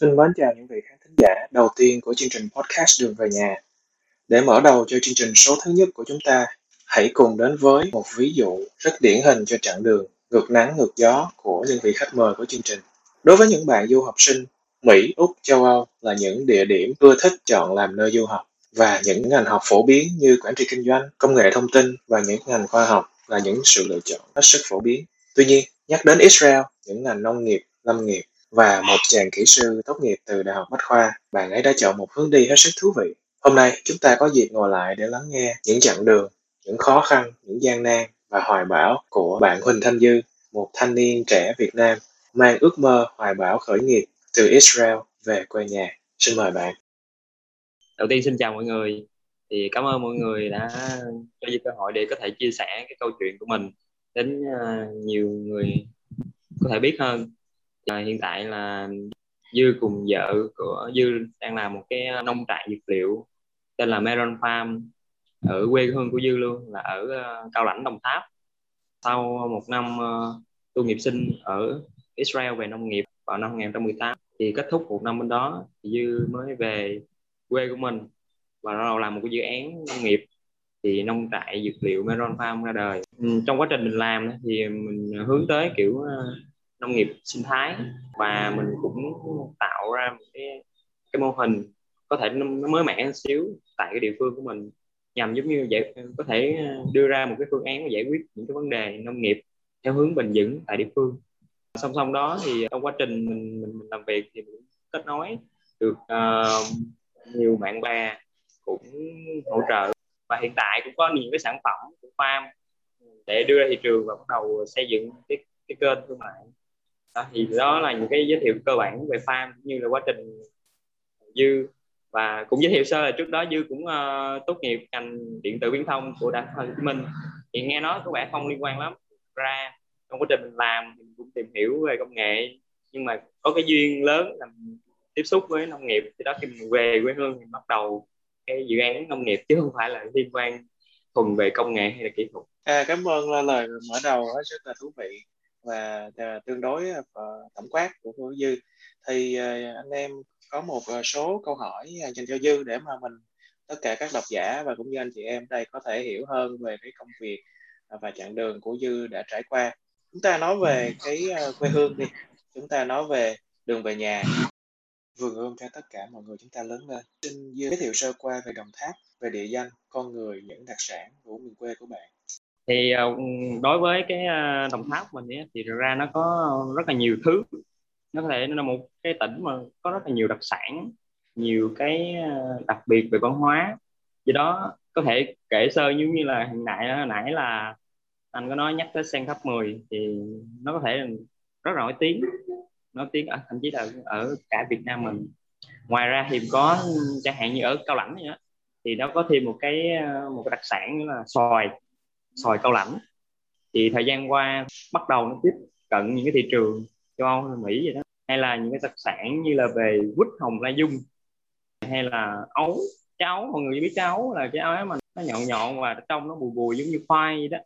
Xin mến chào những vị khán thính giả đầu tiên của chương trình podcast Đường về nhà. Để mở đầu cho chương trình số thứ nhất của chúng ta, hãy cùng đến với một ví dụ rất điển hình cho chặng đường ngược nắng ngược gió của những vị khách mời của chương trình. Đối với những bạn du học sinh, Mỹ, Úc, châu Âu là những địa điểm ưa thích chọn làm nơi du học và những ngành học phổ biến như quản trị kinh doanh, công nghệ thông tin và những ngành khoa học là những sự lựa chọn hết sức phổ biến. Tuy nhiên, nhắc đến Israel, những ngành nông nghiệp, lâm nghiệp và một chàng kỹ sư tốt nghiệp từ Đại học Bách Khoa, bạn ấy đã chọn một hướng đi hết sức thú vị. Hôm nay chúng ta có dịp ngồi lại để lắng nghe những chặng đường, những khó khăn, những gian nan và hoài bão của bạn Huỳnh Thanh Dư, một thanh niên trẻ Việt Nam mang ước mơ hoài bão khởi nghiệp từ Israel về quê nhà. Xin mời bạn. Đầu tiên xin chào mọi người. Thì cảm ơn mọi người đã cho Dư cơ hội để có thể chia sẻ cái câu chuyện của mình đến ờ, nhiều người có thể biết hơn à, hiện tại là dư cùng vợ của dư đang làm một cái nông trại dược liệu tên là Meron Farm ở quê hương của dư luôn, là ở ờ, cao lãnh, đồng tháp. Sau một năm ờ, tu nghiệp sinh ở Israel về nông nghiệp vào năm 2018 thì kết thúc một năm bên đó, thì dư mới về quê của mình và bắt đầu làm một cái dự án nông nghiệp, thì nông trại dược liệu Meron Farm ra đời. Ừ, trong quá trình mình làm thì mình hướng tới kiểu ờ, nông nghiệp sinh thái và mình cũng tạo ra một cái cái mô hình có thể nó mới mẻ một xíu tại cái địa phương của mình nhằm giống như vậy có thể ờ, đưa ra một cái phương án giải quyết những cái vấn đề nông nghiệp theo hướng bền vững tại địa phương. Song song đó thì trong quá trình mình mình, mình làm việc thì mình kết nối được uh, nhiều bạn bè cũng hỗ trợ. Và hiện tại cũng có nhiều cái sản phẩm của farm để đưa ra thị trường và bắt đầu xây dựng cái cái kênh thương mại. Đó, thì đó là những cái giới thiệu cơ bản về farm như là quá trình dư và cũng giới thiệu sơ là trước đó dư cũng uh, tốt nghiệp ngành điện tử viễn thông của đại học hồ chí minh. Thì nghe nói có vẻ không liên quan lắm. Ra trong quá trình mình làm mình cũng tìm hiểu về công nghệ. Nhưng mà có cái duyên lớn là tiếp xúc với nông nghiệp. Thì đó khi mình về quê hương mình bắt đầu cái dự án nông nghiệp chứ không phải là liên quan thuần về công nghệ hay là kỹ thuật. À, cảm ơn lời. Mở đầu rất là thú vị và à, tương đối à, tổng quát của cô Dư. Thì à, anh em có một uh, số câu hỏi uh, dành cho Dư để mà mình tất cả các độc giả và cũng như anh chị em đây có thể hiểu hơn về cái công việc uh, và chặng đường của Dư đã trải qua. Chúng ta nói về cái uh, quê hương đi. Chúng ta nói về đường về nhà. Vườn ươm cho tất cả mọi người chúng ta lớn lên. Xin Dư giới thiệu sơ qua về Đồng Tháp về địa danh con người những đặc sản của miền quê của bạn. Thì ờ, đối với cái ờ, đồng tháp mình ấy, thì thực ra nó có rất là nhiều thứ nó có thể nó là một cái tỉnh mà có rất là nhiều đặc sản nhiều cái ờ, đặc biệt về văn hóa. Do đó có thể kể sơ như như là hiện nãy hồi nãy là anh có nói nhắc tới sen thấp 10 thì nó có thể rất là nổi tiếng nổi tiếng ở thậm chí là ở cả Việt Nam mình. Ngoài ra thì có chẳng hạn như ở cao lãnh vậy đó, thì nó có thêm một cái ờ, một cái đặc sản là xoài xoài cao lãnh. Thì thời gian qua bắt đầu nó tiếp cận những cái thị trường châu Âu hay Mỹ vậy đó. Hay là những cái đặc sản như là về quýt hồng la dung hay là ấu trái ấu. Mọi người biết trái ấu là trái ấu mà nó nhọn nhọn và trong nó bùi bùi giống như khoai vậy đó.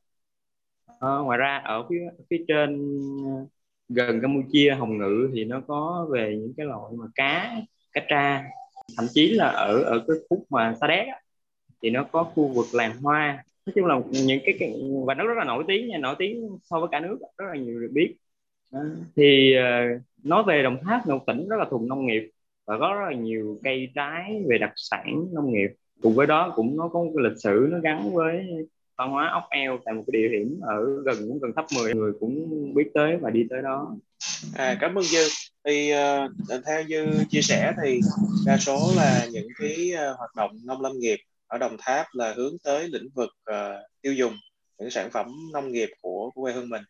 À, ngoài ra ở phía phía trên ờ, gần Campuchia Hồng Ngự thì nó có về những cái loại mà cá cá tra. Thậm chí là ở ở cái khúc mà Sa Đéc thì nó có khu vực làng hoa. Nói chung là những cái, cái và nó rất là nổi tiếng nha nổi tiếng so với cả nước rất là nhiều người biết thì uh, nói về đồng tháp một tỉnh rất là thuần nông nghiệp và có rất là nhiều cây trái về đặc sản nông nghiệp. Cùng với đó cũng nó có một cái lịch sử nó gắn với văn hóa ốc eo tại một cái địa điểm ở gần cũng gần thấp 10 người cũng biết tới và đi tới đó. À cảm ơn dư. Thì uh, theo dư chia sẻ thì đa số là những cái uh, hoạt động nông lâm nghiệp ở Đồng Tháp là hướng tới lĩnh vực uh, tiêu dùng những sản phẩm nông nghiệp của, của quê hương mình.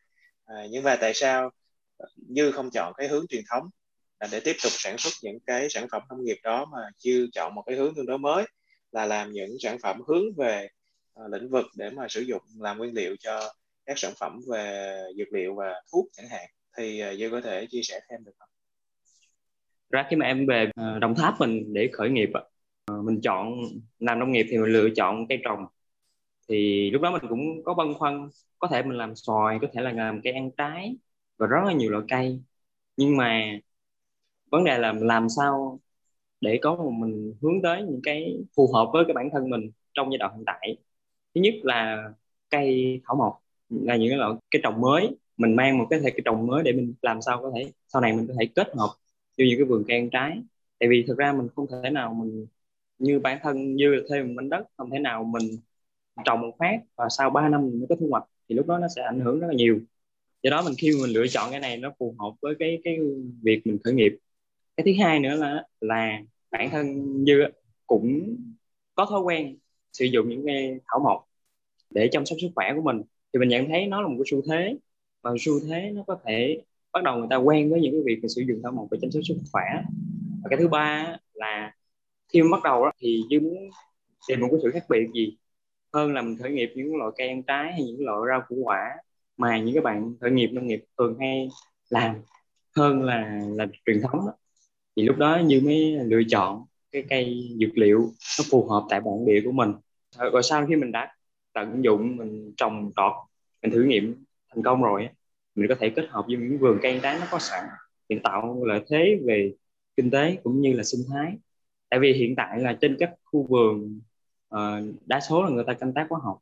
À, nhưng mà tại sao Dư không chọn cái hướng truyền thống là để tiếp tục sản xuất những cái sản phẩm nông nghiệp đó mà chưa chọn một cái hướng tương đối mới là làm những sản phẩm hướng về uh, lĩnh vực để mà sử dụng làm nguyên liệu cho các sản phẩm về dược liệu và thuốc chẳng hạn thì uh, Dư có thể chia sẻ thêm được không? Ra khi mà em về uh, Đồng Tháp mình để khởi nghiệp uh, mình chọn làm nông nghiệp thì mình lựa chọn cây trồng thì lúc đó mình cũng có băn khoăn có thể mình làm xoài có thể là làm cây ăn trái và rất là nhiều loại cây. Nhưng mà vấn đề là làm sao để có một mình hướng tới những cái phù hợp với cái bản thân mình trong giai đoạn hiện tại. Thứ nhất là cây thảo mộc là những cái loại cái trồng mới. Mình mang một cái thể cái trồng mới để mình làm sao có thể, sau này mình có thể kết hợp như những cái vườn cây ăn trái. Tại vì thực ra mình không thể nào mình như bản thân như thêm một mảnh đất, không thể nào mình trồng một phát và sau 3 năm mình mới có thu hoạch thì lúc đó nó sẽ ảnh hưởng rất là nhiều do đó mình khi mình lựa chọn cái này nó phù hợp với cái cái việc mình khởi nghiệp. Cái thứ hai nữa là là bản thân như cũng có thói quen sử dụng những cái thảo mộc để chăm sóc sức khỏe của mình. Thì mình nhận thấy nó là một cái xu thế và xu thế nó có thể bắt đầu người ta quen với những cái việc sử dụng thảo mộc để chăm sóc sức khỏe. Và cái thứ ba là khi bắt đầu đó, thì dư muốn tìm một cái sự khác biệt gì hơn là mình khởi nghiệp những loại cây ăn trái hay những loại rau củ quả mà những cái bạn khởi nghiệp nông nghiệp thường hay làm hơn là là truyền thống đó. thì lúc đó như mới lựa chọn cái cây dược liệu nó phù hợp tại bản địa của mình. Ờ, rồi sau khi mình đã tận dụng mình trồng trọt mình thử nghiệm thành công rồi mình có thể kết hợp với những vườn cây trái nó có sẵn để tạo lợi thế về kinh tế cũng như là sinh thái. Tại vì hiện tại là trên các khu vườn uh, đa số là người ta canh tác hóa học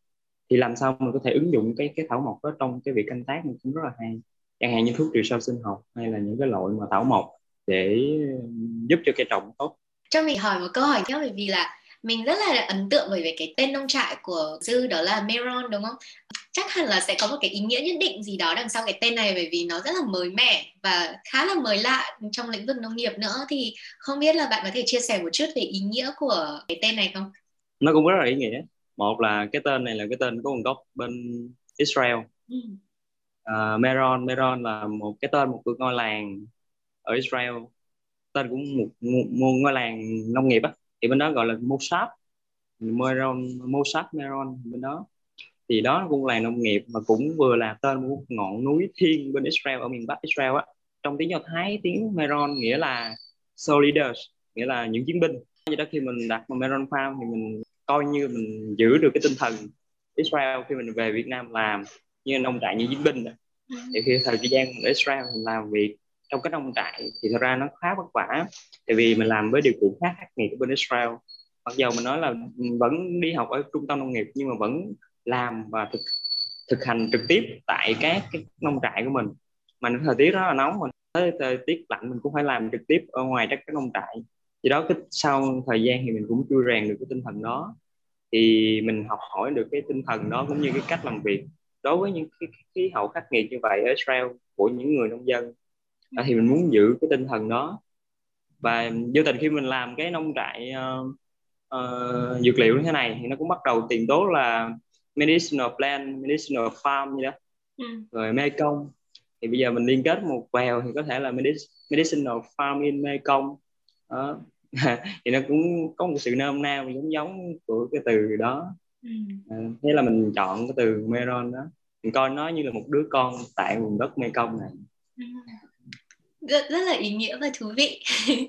thì làm sao mình có thể ứng dụng cái cái thảo mộc đó trong cái việc canh tác mình cũng rất là hay. Chẳng hạn như thuốc trừ sâu sinh học hay là những cái loại mà thảo mộc để giúp cho cây trồng tốt. Cho mình hỏi một câu hỏi nhé bởi vì là mình rất là ấn tượng bởi vì cái tên nông trại của dư đó là Meron đúng không? Chắc hẳn là sẽ có một cái ý nghĩa nhất định gì đó đằng sau cái tên này bởi vì nó rất là mới mẻ và khá là mới lạ trong lĩnh vực nông nghiệp nữa. Thì không biết là bạn có thể chia sẻ một chút về ý nghĩa của cái tên này không? Nó cũng rất là ý nghĩa một là cái tên này là cái tên có nguồn gốc bên Israel. Ừ. uh, Meron Meron là một cái tên một cái ngôi làng ở Israel. Tên cũng một, một, một ngôi làng nông nghiệp á. Thì bên đó gọi là Mossad Meron Mossad Meron bên đó. Thì đó cũng là nông nghiệp mà cũng vừa là tên một ngọn núi thiên bên Israel ở miền Bắc Israel á. Trong tiếng Do Thái tiếng Meron nghĩa là soldiers nghĩa là những chiến binh. Do đó khi mình đặt một Meron Farm thì mình coi như mình giữ được cái tinh thần Israel khi mình về Việt Nam làm, như nông trại như chiến binh thì khi thời gian ở Israel mình làm việc trong cái nông trại thì thật ra nó khá vất vả, tại vì mình làm với điều kiện khác khắc nghiệt ở bên Israel. Mặc dù mình nói là vẫn đi học ở trung tâm nông nghiệp nhưng mà vẫn làm và thực thực hành trực tiếp tại các cái nông trại của mình. Mà thời tiết rất là nóng mình tới thời tiết lạnh mình cũng phải làm trực tiếp ở ngoài các cái nông trại thì đó cái sau thời gian thì mình cũng chưa rèn được cái tinh thần đó. Thì mình học hỏi được cái tinh thần đó cũng như cái cách làm việc. Đối với những cái khí hậu khắc nghiệt như vậy ở Israel của những người nông dân thì mình muốn giữ cái tinh thần đó. Và vô tình khi mình làm cái nông trại uh, uh, dược liệu như thế này thì nó cũng bắt đầu tiền tố là medicinal plant medicinal farm như đó. Ừ. rồi Mekong. Thì bây giờ mình liên kết một vào thì có thể là medicinal farm in Mekong. Đó thì nó cũng có một sự nôm na giống giống của cái từ đó. Ừ. à, thế là mình chọn cái từ Meron đó. Mình coi nó như là một đứa con tại vùng đất Mekong này. Ừ. Rất, rất là ý nghĩa và thú vị.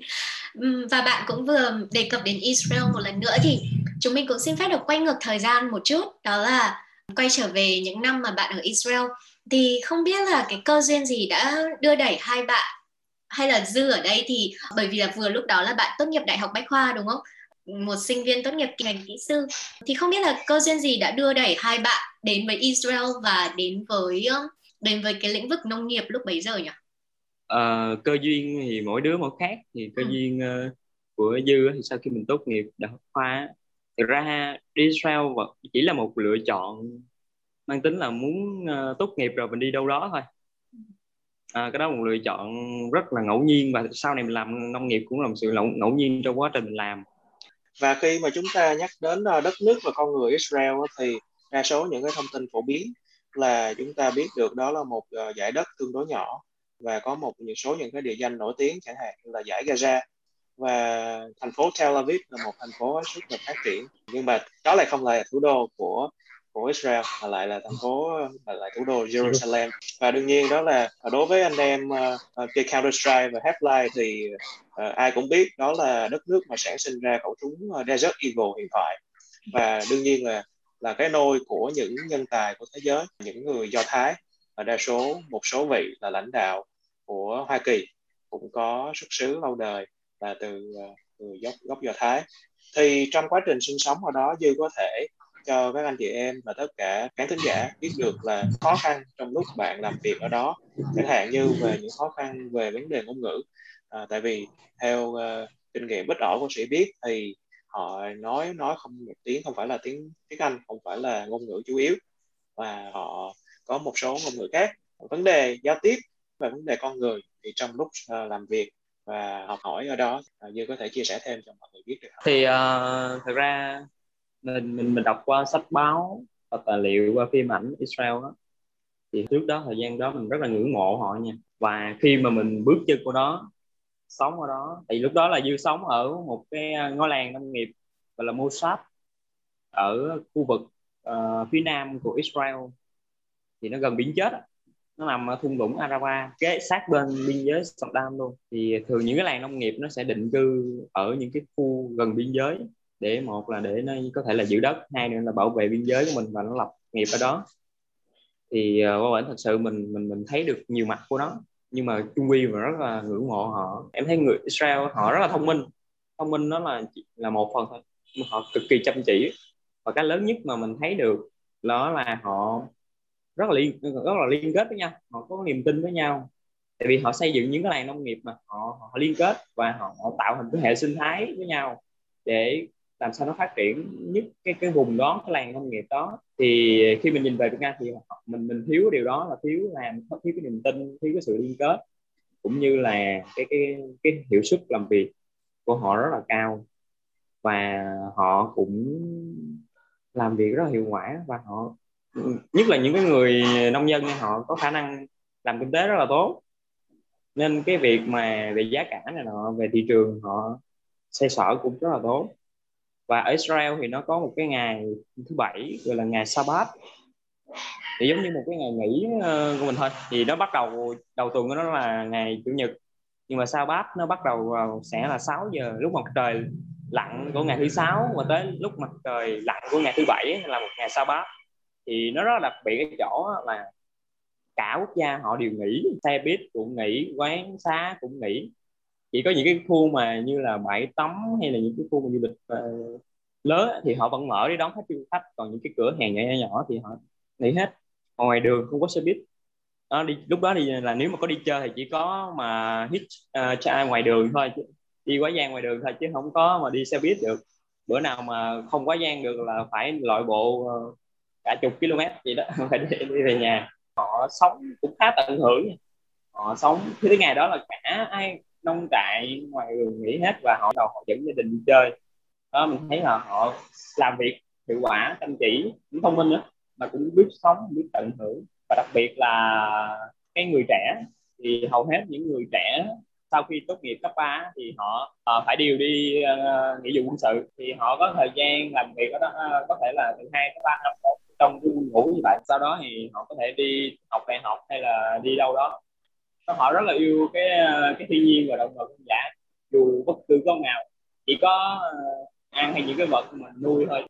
Và bạn cũng vừa đề cập đến Israel một lần nữa thì chúng mình cũng xin phép được quay ngược thời gian một chút đó là quay trở về những năm mà bạn ở Israel. Thì không biết là cái cơ duyên gì đã đưa đẩy hai bạn hay là dư ở đây thì bởi vì là vừa lúc đó là bạn tốt nghiệp đại học bách khoa đúng không một sinh viên tốt nghiệp ngành kỹ sư thì không biết là cơ duyên gì đã đưa đẩy hai bạn đến với Israel và đến với đến với cái lĩnh vực nông nghiệp lúc bấy giờ nhỉ? uh, cơ duyên thì mỗi đứa mỗi khác thì cơ ừ. duyên uh, của dư thì sau khi mình tốt nghiệp đại học khoa thực ra Israel chỉ là một lựa chọn mang tính là muốn uh, tốt nghiệp rồi mình đi đâu đó thôi à, cái đó một lựa chọn rất là ngẫu nhiên và sau này mình làm nông nghiệp cũng là một sự ngẫu, ngẫu nhiên trong quá trình mình làm. Và khi mà chúng ta nhắc đến à, đất nước và con người Israel thì đa số những cái thông tin phổ biến là chúng ta biết được đó là một à, giải đất tương đối nhỏ và có một những số những cái địa danh nổi tiếng chẳng hạn là giải Gaza. Và thành phố Tel Aviv là một thành phố rất là phát triển. Nhưng mà đó lại không là thủ đô của của Israel mà lại là thành phố mà lại thủ đô Jerusalem. Và đương nhiên đó là đối với anh em uh, chơi Counter Strike và Half-Life thì uh, ai cũng biết đó là đất nước mà sản sinh ra khẩu súng uh, Desert Eagle hiện tại. Và đương nhiên là là cái nôi của những nhân tài của thế giới những người Do Thái và đa số một số vị là lãnh đạo của Hoa Kỳ cũng có xuất xứ lâu đời là từ từ gốc gốc Do Thái. Thì trong quá trình sinh sống ở đó dư có thể cho các anh chị em và tất cả khán thính giả biết được là khó khăn trong lúc bạn làm việc ở đó chẳng hạn như về những khó khăn về vấn đề ngôn ngữ. À, tại vì theo uh, kinh nghiệm bất ổn của sĩ biết thì họ nói nói không một tiếng không phải là tiếng tiếng Anh không phải là ngôn ngữ chủ yếu. Và họ có một số ngôn ngữ khác. Vấn đề giao tiếp và vấn đề con người thì trong lúc uh, làm việc và học hỏi ở đó à, uh, như có thể chia sẻ thêm cho mọi người biết được thì uh, thật ra mình mình mình đọc qua sách báo và tài liệu qua phim ảnh Israel đó. Thì trước đó thời gian đó mình rất là ngưỡng mộ họ nha. Và khi mà mình bước chân của đó sống ở đó thì lúc đó là dư sống ở một cái à, ngôi làng nông nghiệp gọi là Mossad ở khu vực uh, phía nam của Israel. Thì nó gần biển chết nó nằm ở thung lũng Araba kế sát bên biên giới Saddam luôn. Thì thường những cái làng nông nghiệp nó sẽ định cư ở những cái khu gần biên giới để một là để nó có thể là giữ đất hai nữa là bảo vệ biên giới của mình và nó lập nghiệp ở đó. Thì ờ, uh, qua bển thật sự mình mình mình thấy được nhiều mặt của nó nhưng mà trung quy và rất là ngưỡng mộ họ em thấy người Israel họ rất là thông minh. Thông minh nó là là một phần thôi mà họ cực kỳ chăm chỉ. Và cái lớn nhất mà mình thấy được đó là họ rất là liên rất là liên kết với nhau họ có niềm tin với nhau. Tại vì họ xây dựng những cái làng nông nghiệp mà họ, họ liên kết và họ, họ tạo thành cái hệ sinh thái với nhau để làm sao nó phát triển nhất cái cái vùng đó, cái làng công nghiệp đó. Thì khi mình nhìn về Việt Nam thì mình mình thiếu điều đó là thiếu làm, thiếu cái niềm tin, thiếu cái sự liên kết, cũng như là cái cái cái hiệu suất làm việc của họ rất là cao. Và họ cũng làm việc rất là hiệu quả và họ, nhất là những cái người nông dân họ có khả năng làm kinh tế rất là tốt. Nên cái việc mà về giá cả này nọ, về thị trường họ xoay sở cũng rất là tốt và ở Israel thì nó có một cái ngày thứ bảy, gọi là ngày Sabbath thì giống như một cái ngày nghỉ ờ, của mình thôi. Thì nó bắt đầu đầu tuần của nó là ngày chủ nhật. Nhưng mà Sabbath nó bắt đầu vào, sẽ là 6 giờ, lúc mặt trời lặn của ngày thứ sáu, và tới lúc mặt trời lặn của ngày thứ bảy là một ngày Sabbath thì nó rất là đặc biệt cái chỗ là cả quốc gia họ đều nghỉ, xe buýt cũng nghỉ, quán xá cũng nghỉ chỉ có những cái khu mà như là bãi tắm hay là những cái khu mà du lịch uh, lớn thì họ vẫn mở để đón khách du khách. Còn những cái cửa hàng nhỏ nhỏ, thì họ nghỉ hết. Ngoài đường không có xe buýt. Đó đi lúc đó thì là nếu mà có đi chơi thì chỉ có mà hít uh, ờ, ngoài đường thôi chứ đi quá gian ngoài đường thôi chứ không có mà đi xe buýt được. Bữa nào mà không quá gian được là phải loại bộ uh, cả chục km gì đó phải đi, đi về nhà. Họ sống cũng khá tận hưởng họ sống cái ngày đó là cả ai nông trại ngoài đường nghỉ hết và họ đầu họ dẫn gia đình đi chơi. Đó mình thấy là họ làm việc hiệu quả chăm chỉ cũng thông minh nữa mà cũng biết sống biết tận hưởng. Và đặc biệt là cái người trẻ thì hầu hết những người trẻ sau khi tốt nghiệp cấp 3 thì họ uh, phải điều đi uh, nghĩa vụ quân sự. Thì họ có thời gian làm việc đó uh, có thể là từ hai tới ba năm trong cái ngủ như vậy. Sau đó thì họ có thể đi học đại học hay là đi đâu đó họ rất là yêu cái ờ, cái thiên nhiên và động vật hoang dã, dù bất cứ con nào. Chỉ có ờ, ăn hay những cái vật mà nuôi thôi,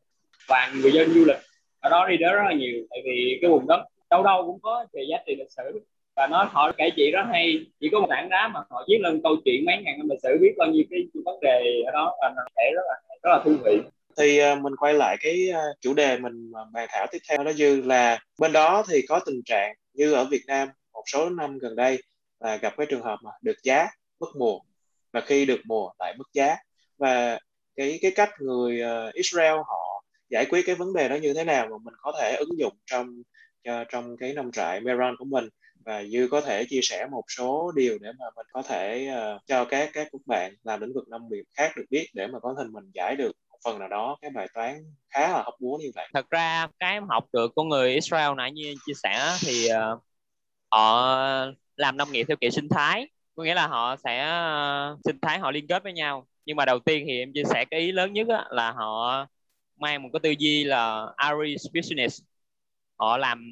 và người dân du lịch ở đó đi đến rất là nhiều, tại vì cái vùng đất đâu đâu cũng có về giá trị lịch sử. Và nó, họ kể chuyện rất hay, chỉ có một tảng đá mà họ viết lên câu chuyện mấy ngàn năm lịch sử, biết bao nhiêu cái vấn đề ở đó, và nó kể rất là rất là thú vị. Thì ờ, mình quay lại cái chủ đề mình bàn thảo tiếp theo đó dư là, bên đó thì có tình trạng như ở Việt Nam, một số năm gần đây là gặp cái trường hợp mà được giá mất mùa và khi được mùa lại mất giá và cái cái cách người uh, Israel họ giải quyết cái vấn đề đó như thế nào mà mình có thể ứng dụng trong uh, trong cái nông trại Meron của mình và dư có thể chia sẻ một số điều để mà mình có thể uh, cho các các các bạn làm lĩnh vực nông nghiệp khác được biết để mà có thể mình giải được một phần nào đó cái bài toán khá là hóc búa như vậy. Thật ra cái em học được của người Israel nãy như chia sẻ thì uh, họ làm nông nghiệp theo kiểu sinh thái. Có nghĩa là họ sẽ ờ, sinh thái họ liên kết với nhau. Nhưng mà đầu tiên thì em chia sẻ cái ý lớn nhất á, là họ mang một cái tư duy là agri business. Họ làm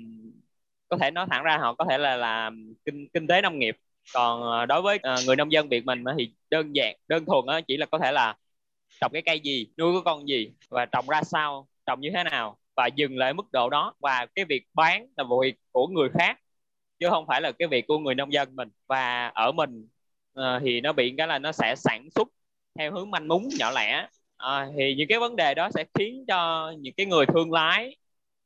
có thể nói thẳng ra họ có thể là làm kinh kinh tế nông nghiệp. Còn ờ, đối với ờ, người nông dân Việt mình thì đơn giản đơn thuần á, chỉ là có thể là trồng cái cây gì nuôi cái con gì và trồng ra sao trồng như thế nào và dừng lại mức độ đó. Và cái việc bán là việc của người khác chứ không phải là cái việc của người nông dân mình. Và ở mình uh, thì nó bị cái là nó sẽ sản xuất theo hướng manh mún nhỏ lẻ. À, thì những cái vấn đề đó sẽ khiến cho những cái người thương lái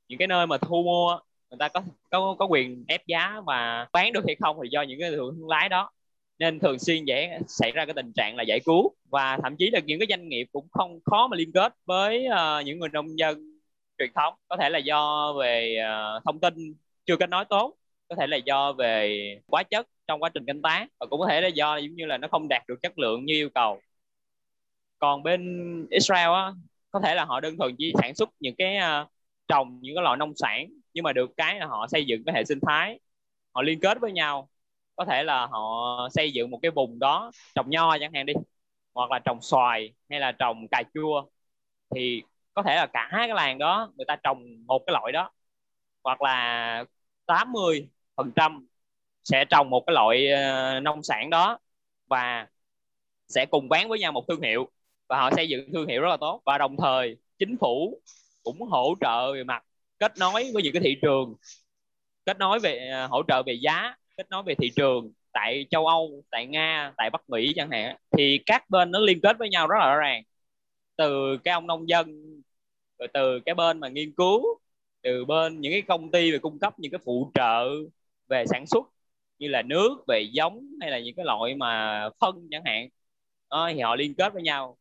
những cái nơi mà thu mua người ta có có có quyền ép giá và bán được hay không thì do những cái thương lái đó. Nên thường xuyên dễ xảy ra cái tình trạng là giải cứu. Và thậm chí là những cái doanh nghiệp cũng không khó mà liên kết với uh, những người nông dân truyền thống. Có thể là do về uh, thông tin chưa kết nối tốt có thể là do về quá chất trong quá trình canh tác và cũng có thể là do giống như là nó không đạt được chất lượng như yêu cầu. Còn bên Israel á có thể là họ đơn thuần chỉ sản xuất những cái uh, trồng những cái loại nông sản nhưng mà được cái là họ xây dựng cái hệ sinh thái họ liên kết với nhau. Có thể là họ xây dựng một cái vùng đó trồng nho chẳng hạn đi hoặc là trồng xoài hay là trồng cà chua. Thì có thể là cả hai cái làng đó người ta trồng một cái loại đó hoặc là 80 phần trăm sẽ trồng một cái loại ờ, nông sản đó và sẽ cùng bán với nhau một thương hiệu và họ xây dựng thương hiệu rất là tốt. Và đồng thời chính phủ cũng hỗ trợ về mặt kết nối với những cái thị trường kết nối về ờ, hỗ trợ về giá kết nối về thị trường tại châu Âu, tại Nga, tại Bắc Mỹ chẳng hạn thì các bên nó liên kết với nhau rất là rõ ràng. Từ cái ông nông dân rồi từ cái bên mà nghiên cứu từ bên những cái công ty về cung cấp những cái phụ trợ về sản xuất như là nước về giống hay là những cái loại mà phân chẳng hạn. Đó, thì họ liên kết với nhau.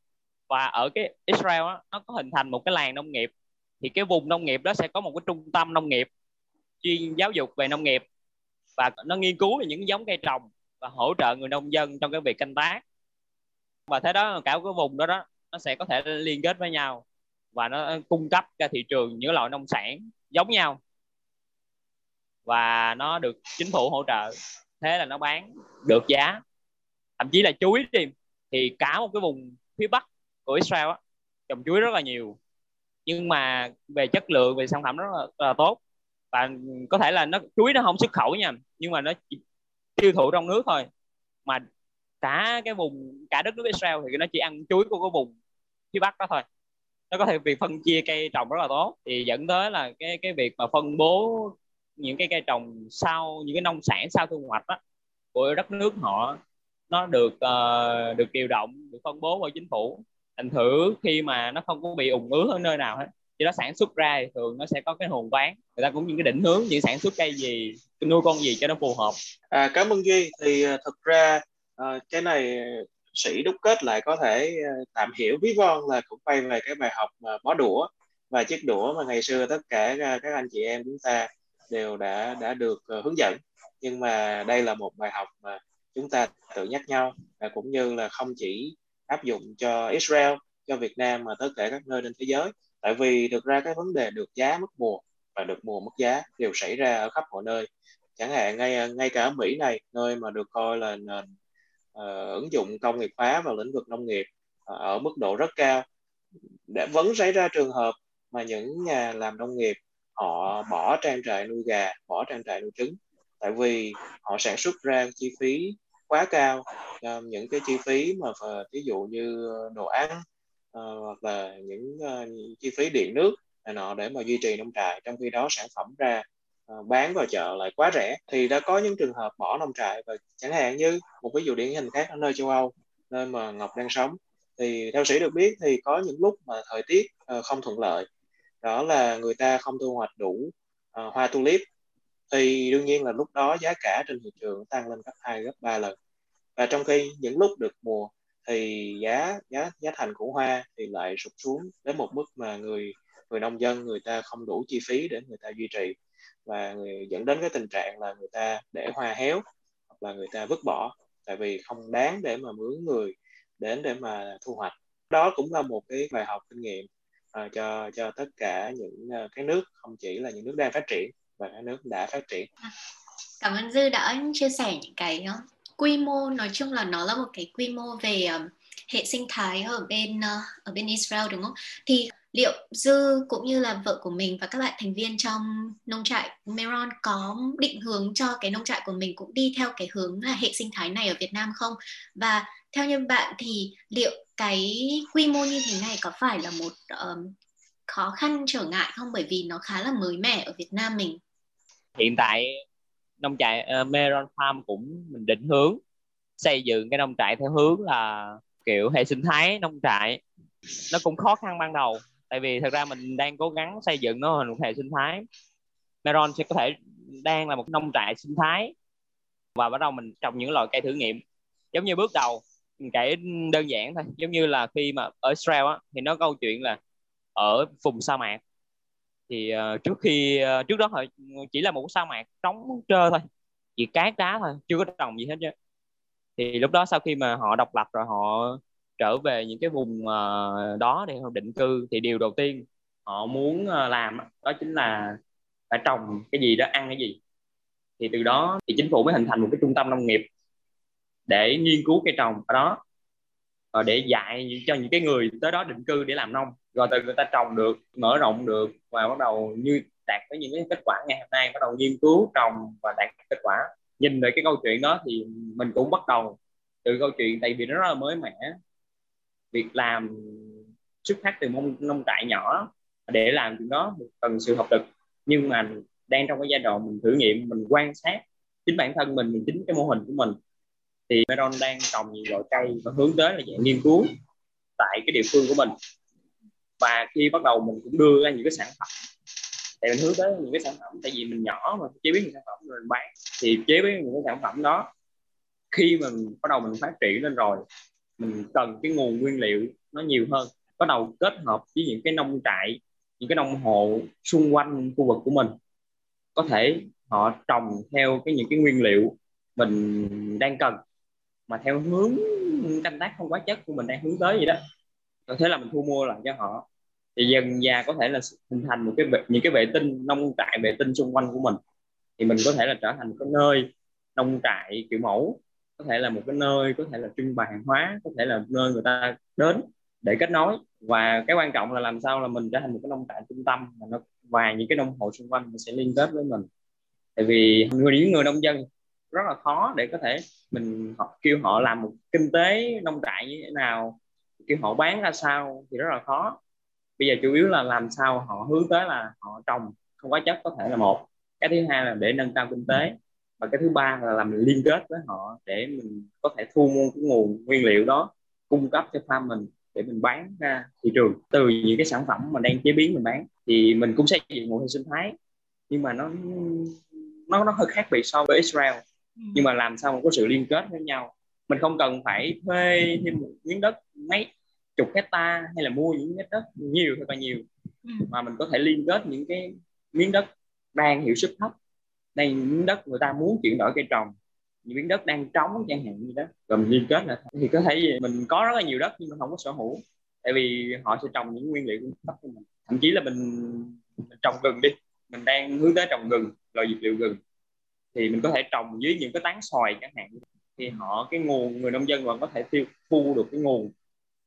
Và ở cái Israel đó, nó có hình thành một cái làng nông nghiệp. Thì cái vùng nông nghiệp đó sẽ có một cái trung tâm nông nghiệp chuyên giáo dục về nông nghiệp. Và nó nghiên cứu về những giống cây trồng và hỗ trợ người nông dân trong cái việc canh tác. Và thế đó cả cái vùng đó đó nó sẽ có thể liên kết với nhau. Và nó cung cấp ra thị trường những loại nông sản giống nhau và nó được chính phủ hỗ trợ. Thế là nó bán được giá. Thậm chí là chuối đi thì cả một cái vùng phía bắc của Israel á, trồng chuối rất là nhiều. Nhưng mà về chất lượng về sản phẩm rất là, rất là tốt. Và có thể là nó chuối nó không xuất khẩu nha nhưng mà nó chỉ tiêu thụ trong nước thôi. Mà cả cái vùng cả đất nước Israel thì nó chỉ ăn chuối của cái vùng phía bắc đó thôi. Nó có thể việc phân chia cây trồng rất là tốt thì dẫn tới là cái cái việc mà phân bố những cái cây trồng sau những cái nông sản sau thu hoạch đó, của đất nước họ nó được uh, được điều động được phân bố bởi chính phủ. Thành thử khi mà nó không có bị ủng ứ ở nơi nào hết thì nó sản xuất ra thì thường nó sẽ có cái hồn bán người ta cũng những cái định hướng những sản xuất cây gì nuôi con gì cho nó phù hợp. À, cảm ơn duy. Thì ờ, thực ra uh, cái này sĩ đúc kết lại có thể uh, tạm hiểu ví von là cũng quay về cái bài học mà bó đũa và chiếc đũa mà ngày xưa tất cả uh, các anh chị em chúng ta đều đã đã được uh, hướng dẫn. Nhưng mà đây là một bài học mà chúng ta tự nhắc nhau và cũng như là không chỉ áp dụng cho Israel cho Việt Nam mà tất cả các nơi trên thế giới. Tại vì thực ra cái vấn đề được giá mất mùa và được mùa mất giá đều xảy ra ở khắp mọi nơi. Chẳng hạn ngay ờ, ngay cả ở Mỹ này nơi mà được coi là nền uh, ứng dụng công nghiệp hóa vào lĩnh vực nông nghiệp uh, ở mức độ rất cao. Để vẫn xảy ra trường hợp mà những nhà làm nông nghiệp họ bỏ trang trại nuôi gà bỏ trang trại nuôi trứng. Tại vì họ sản xuất ra chi phí quá cao um, những cái chi phí mà ví dụ như đồ ăn uh, hoặc là những uh, chi phí điện nước này nọ để mà duy trì nông trại. Trong khi đó sản phẩm ra uh, bán vào chợ lại quá rẻ. Thì đã có những trường hợp bỏ nông trại và chẳng hạn như một ví dụ điển hình khác ở nơi châu Âu nơi mà Ngọc đang sống. Thì theo sĩ được biết thì có những lúc mà thời tiết uh, không thuận lợi đó là người ta không thu hoạch đủ uh, hoa tulip. Thì đương nhiên là lúc đó giá cả trên thị trường tăng lên gấp hai gấp ba lần. Và trong khi những lúc được mùa thì giá giá giá thành của hoa thì lại sụt xuống đến một mức mà người người nông dân người ta không đủ chi phí để người ta duy trì. Và người, dẫn đến cái tình trạng là người ta để hoa héo hoặc là người ta vứt bỏ tại vì không đáng để mà mướn người đến để mà thu hoạch. Đó cũng là một cái bài học kinh nghiệm uh, cho cho tất cả những uh, cái nước không chỉ là những nước đang phát triển và các nước đã phát triển à, cảm ơn dư đã chia sẻ những cái đó. quy mô nói chung là nó là một cái quy mô về hệ sinh thái ở bên uh, ở bên Israel đúng không thì liệu dư cũng như là vợ của mình và các bạn thành viên trong nông trại Meron có định hướng cho cái nông trại của mình cũng đi theo cái hướng là hệ sinh thái này ở Việt Nam không và theo như bạn thì liệu cái quy mô như thế này có phải là một um, khó khăn trở ngại không? Bởi vì nó khá là mới mẻ ở Việt Nam mình. Hiện tại nông trại uh, Meron Farm cũng mình định hướng xây dựng cái nông trại theo hướng là kiểu hệ sinh thái nông trại. Nó cũng khó khăn ban đầu tại vì thật ra mình đang cố gắng xây dựng nó thành một hệ sinh thái. Meron sẽ có thể đang là một nông trại sinh thái và bắt đầu mình trồng những loại cây thử nghiệm. Giống như bước đầu kể đơn giản thôi. Giống như là khi mà ở Israel á, thì nó câu chuyện là ở vùng sa mạc. Thì uh, trước khi uh, trước đó họ chỉ là một sa mạc trống trơ thôi chỉ cát đá thôi chưa có trồng gì hết chứ. Thì lúc đó sau khi mà họ độc lập rồi họ trở về những cái vùng uh, đó để họ định cư thì điều đầu tiên họ muốn uh, làm đó chính là phải trồng cái gì đó ăn cái gì. Thì từ đó thì chính phủ mới hình thành một cái trung tâm nông nghiệp để nghiên cứu cây trồng ở đó và để dạy cho những cái người tới đó định cư để làm nông. Rồi từ người ta trồng được mở rộng được và bắt đầu như đạt tới những cái kết quả ngày hôm nay bắt đầu nghiên cứu trồng và đạt kết quả. Nhìn về cái câu chuyện đó thì mình cũng bắt đầu từ câu chuyện tại vì nó rất là mới mẻ. Việc làm xuất phát từ nông, nông trại nhỏ để làm chuyện đó cần sự học lực. Nhưng mà đang trong cái giai đoạn mình thử nghiệm mình quan sát chính bản thân mình mình chính cái mô hình của mình thì Meron đang trồng nhiều loại cây và hướng tới là dạng nghiên cứu tại cái địa phương của mình. Và khi bắt đầu mình cũng đưa ra những cái sản phẩm thì mình hướng tới những cái sản phẩm, tại vì mình nhỏ mà chế biến những sản phẩm rồi mình bán, thì chế biến những cái sản phẩm đó khi mình bắt đầu mình phát triển lên rồi, mình cần cái nguồn nguyên liệu nó nhiều hơn, bắt đầu kết hợp với những cái nông trại, những cái nông hộ xung quanh khu vực của mình. Có thể họ trồng theo cái những cái nguyên liệu mình đang cần mà theo hướng canh tác không quá chất của mình đang hướng tới vậy đó. Có thế là mình thu mua lại cho họ. Thì dần già có thể là hình thành một cái những cái vệ tinh, nông trại vệ tinh xung quanh của mình. Thì mình có thể là trở thành một cái nơi nông trại kiểu mẫu. Có thể là một cái nơi có thể là trưng bày hàng hóa, có thể là nơi người ta đến để kết nối. Và cái quan trọng là làm sao là mình trở thành một cái nông trại trung tâm. Mà nó, và những cái nông hộ xung quanh sẽ liên kết với mình. Tại vì người, những người nông dân rất là khó để có thể mình họ, kêu họ làm một kinh tế nông trại như thế nào kêu họ bán ra sao thì rất là khó. Bây giờ chủ yếu là làm sao họ hướng tới là họ trồng không có chất có thể là một. Cái thứ hai là để nâng cao kinh tế. Và cái thứ ba là làm liên kết với họ để mình có thể thu mua cái nguồn nguyên liệu đó cung cấp cho farm mình để mình bán ra thị trường. Từ những cái sản phẩm mà đang chế biến mình bán thì mình cũng xây dựng một hệ sinh thái nhưng mà nó nó nó hơi khác biệt so với Israel nhưng mà làm sao mà có sự liên kết với nhau? Mình không cần phải thuê thêm một miếng đất mấy chục hecta hay là mua những miếng đất nhiều thật là nhiều. Ừ. mà mình có thể liên kết những cái miếng đất đang hiệu suất thấp. Đây miếng đất người ta muốn chuyển đổi cây trồng. Những miếng đất đang trống chẳng hạn như đó. Rồi mình liên kết là thì có thể mình có rất là nhiều đất nhưng mà không có sở hữu. Tại vì họ sẽ trồng những nguyên liệu thấp cho mình. Thậm chí là mình, mình trồng gừng đi. Mình đang hướng tới trồng gừng loại dược liệu gừng thì mình có thể trồng dưới những cái tán xoài chẳng hạn. Thì họ cái nguồn người nông dân vẫn có thể tiêu thu được cái nguồn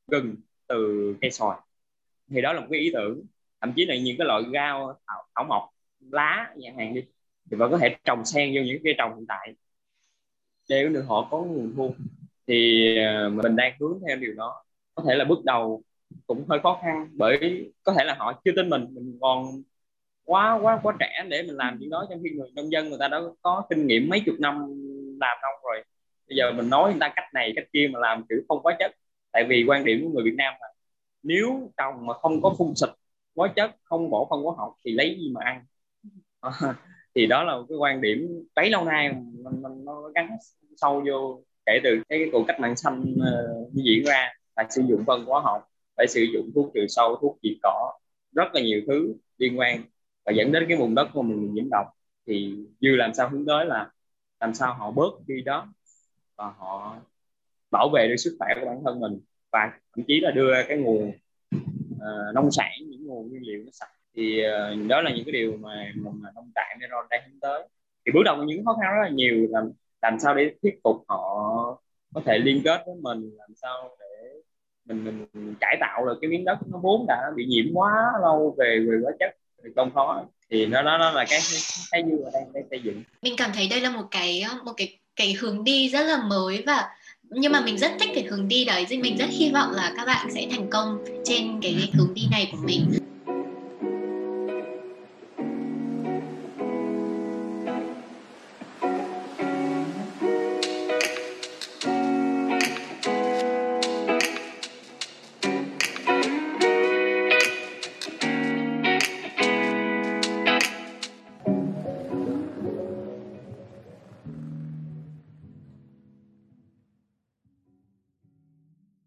gừng từ cây xoài. Thì đó là một cái ý tưởng. Thậm chí là những cái loại rau thảo, thảo mộc lá chẳng hạn đi thì vẫn có thể trồng xen vô những cây trồng hiện tại. Để được họ có nguồn thu. Thì à, mình đang hướng theo điều đó. Có thể là bước đầu cũng hơi khó khăn bởi có thể là họ chưa tin mình mình còn quá quá quá trẻ để mình làm chuyện đó. Trong khi người nông dân người ta đã có kinh nghiệm mấy chục năm làm không rồi bây giờ mình nói người ta cách này cách kia mà làm kiểu không quá chất. Tại vì quan điểm của người Việt Nam là nếu trồng mà không có phun xịt quá chất không bỏ phân hóa học thì lấy gì mà ăn? Thì đó là một cái quan điểm bấy lâu nay mình, mình nó gắn sâu vô kể từ cái cuộc cách mạng xanh uh, diễn ra. Phải sử dụng phân hóa học phải sử dụng thuốc trừ sâu thuốc diệt cỏ rất là nhiều thứ liên quan và dẫn đến cái vùng đất của mình nhiễm độc. Thì dư làm sao hướng tới là làm sao họ bớt đi đó và họ bảo vệ được sức khỏe của bản thân mình. Và thậm chí là đưa cái nguồn uh, nông sản những nguồn nguyên liệu nó sạch. Thì uh, đó là những cái điều mà mình nông trại Neron đang hướng tới. Thì bước đầu những khó khăn rất là nhiều làm làm sao để thuyết phục họ có thể liên kết với mình làm sao để mình, mình, mình cải tạo được cái miếng đất nó vốn đã bị nhiễm quá lâu về về hóa chất công khó thì nó nó nó là cái cái dư ở đang xây dựng. Mình cảm thấy đây là một cái ờ, một cái cái hướng đi rất là mới và nhưng mà mình rất thích cái hướng đi đấy. Mình rất hy vọng là các bạn sẽ thành công trên cái hướng đi này của mình.